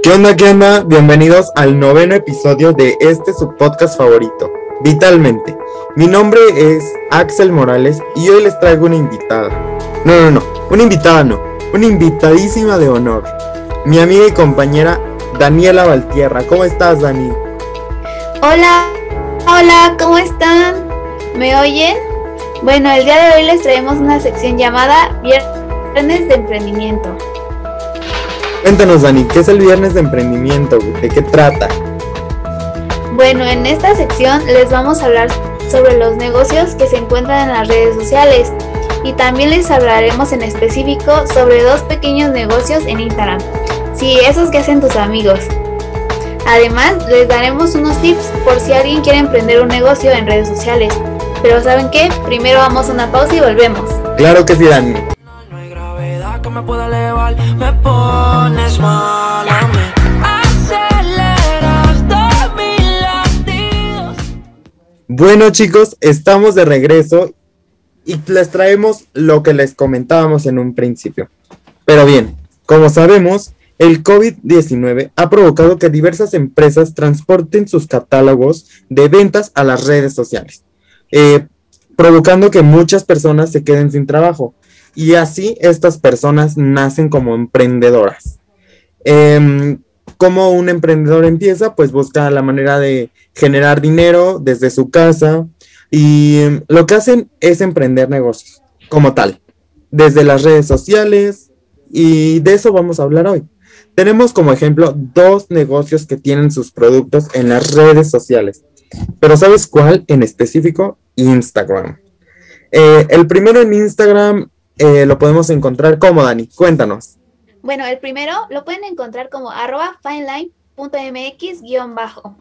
¿Qué onda, qué onda? Bienvenidos al noveno episodio de este su podcast favorito, Vitalmente. Mi nombre es Axel Morales y hoy les traigo una invitada. No, no, no, una invitada no, una invitadísima de honor. Mi amiga y compañera Daniela Valtierra. ¿Cómo estás, Dani? Hola, hola, ¿cómo están? ¿Me oyen? Bueno, el día de hoy les traemos una sección llamada Viernes de Emprendimiento. Cuéntanos, Dani, ¿qué es el Viernes de Emprendimiento? ¿De qué trata? Bueno, en esta sección les vamos a hablar sobre los negocios que se encuentran en las redes sociales y también les hablaremos en específico sobre dos pequeños negocios en Instagram. Sí, esos que hacen tus amigos. Además, les daremos unos tips por si alguien quiere emprender un negocio en redes sociales. Pero ¿saben qué? Primero vamos a una pausa y volvemos. Claro que sí, Dani. Que me pueda elevar, me pones mal. Aceleras. Bueno, chicos, estamos de regreso y les traemos lo que les comentábamos en un principio. Pero bien, como sabemos, el COVID-19 ha provocado que diversas empresas transporten sus catálogos de ventas a las redes sociales, eh, provocando que muchas personas se queden sin trabajo. Y así estas personas nacen como emprendedoras. Em, ¿Cómo un emprendedor empieza? Pues busca la manera de generar dinero desde su casa y em, lo que hacen es emprender negocios como tal, desde las redes sociales y de eso vamos a hablar hoy. Tenemos como ejemplo dos negocios que tienen sus productos en las redes sociales, pero ¿sabes cuál en específico? Instagram. Eh, el primero en Instagram eh, lo podemos encontrar como Dani, cuéntanos. Bueno, el primero lo pueden encontrar como arroba fineline.mx-bajo.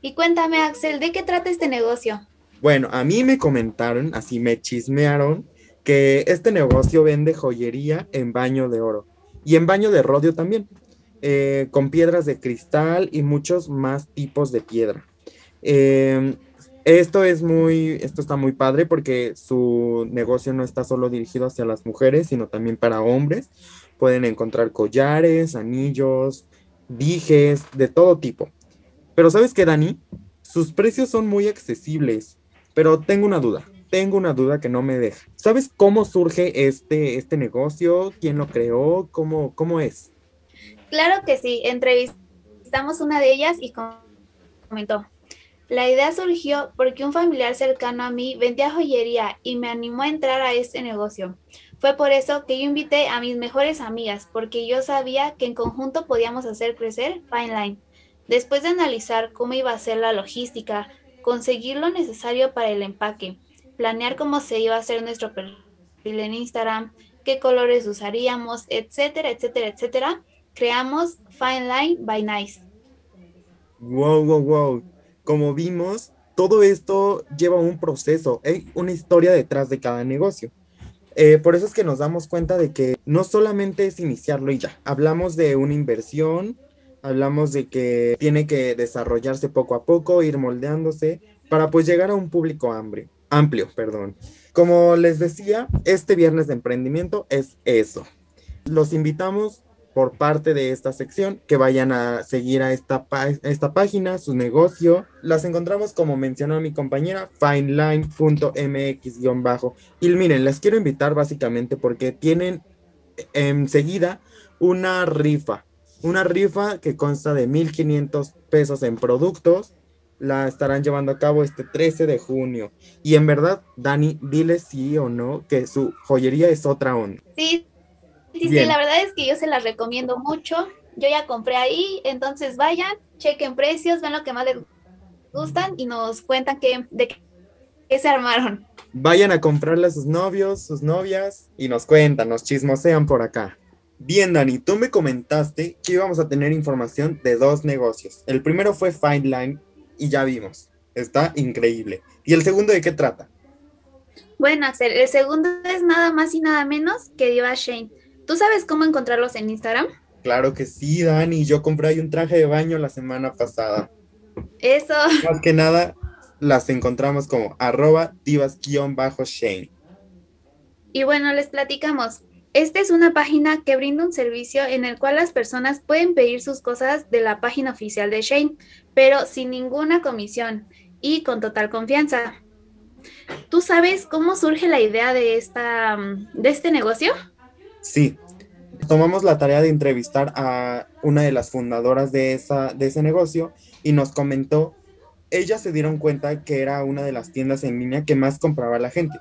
Y cuéntame, Axel, ¿de qué trata este negocio? Bueno, a mí me comentaron, así me chismearon, que este negocio vende joyería en baño de oro y en baño de rodio también, eh, con piedras de cristal y muchos más tipos de piedra. Eh, esto es muy, esto está muy padre porque su negocio no está solo dirigido hacia las mujeres, sino también para hombres. Pueden encontrar collares, anillos, dijes, de todo tipo. Pero ¿sabes qué, Dani? Sus precios son muy accesibles. Pero tengo una duda, tengo una duda que no me deja. ¿Sabes cómo surge este, este negocio? ¿Quién lo creó? ¿Cómo, cómo es? Claro que sí, entrevistamos una de ellas y comentó. La idea surgió porque un familiar cercano a mí vendía joyería y me animó a entrar a este negocio. Fue por eso que yo invité a mis mejores amigas, porque yo sabía que en conjunto podíamos hacer crecer Fine Line. Después de analizar cómo iba a ser la logística, conseguir lo necesario para el empaque, planear cómo se iba a hacer nuestro perfil en Instagram, qué colores usaríamos, etcétera, etcétera, etcétera, creamos Fine Line by Nice. Wow, wow, wow. Como vimos, todo esto lleva un proceso, hay una historia detrás de cada negocio. Eh, por eso es que nos damos cuenta de que no solamente es iniciarlo y ya. Hablamos de una inversión, hablamos de que tiene que desarrollarse poco a poco, ir moldeándose para pues llegar a un público amplio, amplio, perdón. Como les decía, este viernes de emprendimiento es eso. Los invitamos por parte de esta sección que vayan a seguir a esta, esta página, su negocio. Las encontramos como mencionó mi compañera, fineline.mx-bajo. Y miren, les quiero invitar básicamente porque tienen enseguida una rifa. Una rifa que consta de 1.500 pesos en productos. La estarán llevando a cabo este 13 de junio. Y en verdad, Dani, dile sí o no que su joyería es otra onda. Sí, sí, sí, la verdad es que yo se las recomiendo mucho. Yo ya compré ahí, entonces vayan, chequen precios, vean lo que más les gustan y nos cuentan qué, de qué, qué se armaron. Vayan a comprarle a sus novios, sus novias y nos cuentan, nos chismosean por acá. Bien, Dani, tú me comentaste que íbamos a tener información de dos negocios. El primero fue Fine Line y ya vimos. Está increíble. ¿Y el segundo de qué trata? Bueno, Axel, el segundo es nada más y nada menos que Diva Shane. ¿Tú sabes cómo encontrarlos en Instagram? Claro que sí, Dani. Yo compré ahí un traje de baño la semana pasada. Eso, Más que nada, las encontramos como arroba divas-shane. y bueno, les platicamos. Esta es una página que brinda un servicio en el cual las personas pueden pedir sus cosas de la página oficial de Shane, pero sin ninguna comisión y con total confianza. ¿Tú sabes cómo surge la idea de, esta, de este negocio? Sí, tomamos la tarea de entrevistar a una de las fundadoras de, esa, de ese negocio y nos comentó, ellas se dieron cuenta que era una de las tiendas en línea que más compraba la gente.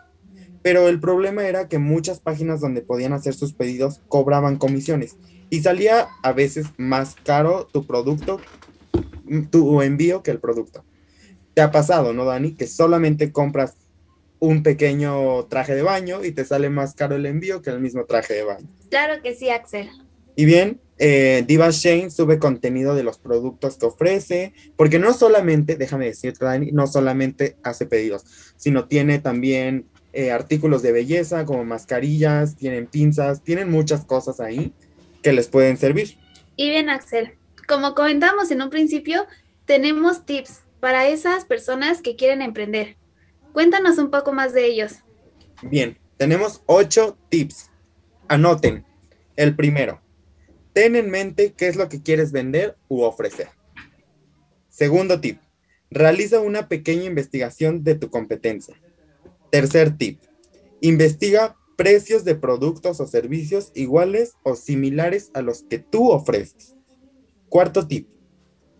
Pero el problema era que muchas páginas donde podían hacer sus pedidos cobraban comisiones y salía a veces más caro tu producto, tu envío que el producto. ¿Te ha pasado, no, Dani? Que solamente compras un pequeño traje de baño y te sale más caro el envío que el mismo traje de baño. Claro que sí, Axel. Y bien, eh, Diva Shane sube contenido de los productos que ofrece, porque no solamente, déjame decirte, Dani, no solamente hace pedidos, sino tiene también eh, artículos de belleza como mascarillas, tienen pinzas, tienen muchas cosas ahí que les pueden servir. Y bien, Axel, como comentamos en un principio, tenemos tips para esas personas que quieren emprender. Cuéntanos un poco más de ellos. Bien, tenemos ocho tips. Anoten. El primero, ten en mente qué es lo que quieres vender u ofrecer. Segundo tip, realiza una pequeña investigación de tu competencia. Tercer tip, investiga precios de productos o servicios iguales o similares a los que tú ofreces. Cuarto tip,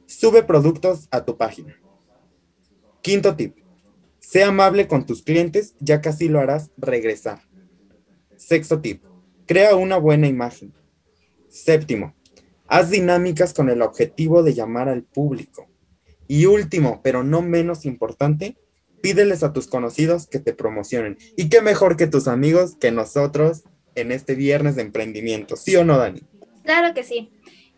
sube productos a tu página. Quinto tip, sea amable con tus clientes, ya casi lo harás regresar. Sexto tip, crea una buena imagen. Séptimo, haz dinámicas con el objetivo de llamar al público. Y último, pero no menos importante, pídeles a tus conocidos que te promocionen. Y qué mejor que tus amigos que nosotros en este viernes de emprendimiento. ¿Sí o no, Dani? Claro que sí.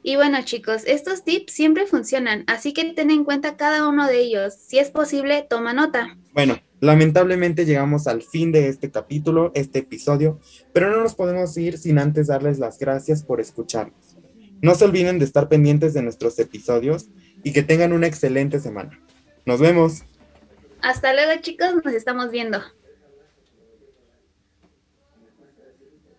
Y bueno chicos, estos tips siempre funcionan, así que ten en cuenta cada uno de ellos. Si es posible, toma nota. Bueno, lamentablemente llegamos al fin de este capítulo, este episodio, pero no nos podemos ir sin antes darles las gracias por escucharnos. No se olviden de estar pendientes de nuestros episodios y que tengan una excelente semana. Nos vemos. Hasta luego chicos, nos estamos viendo.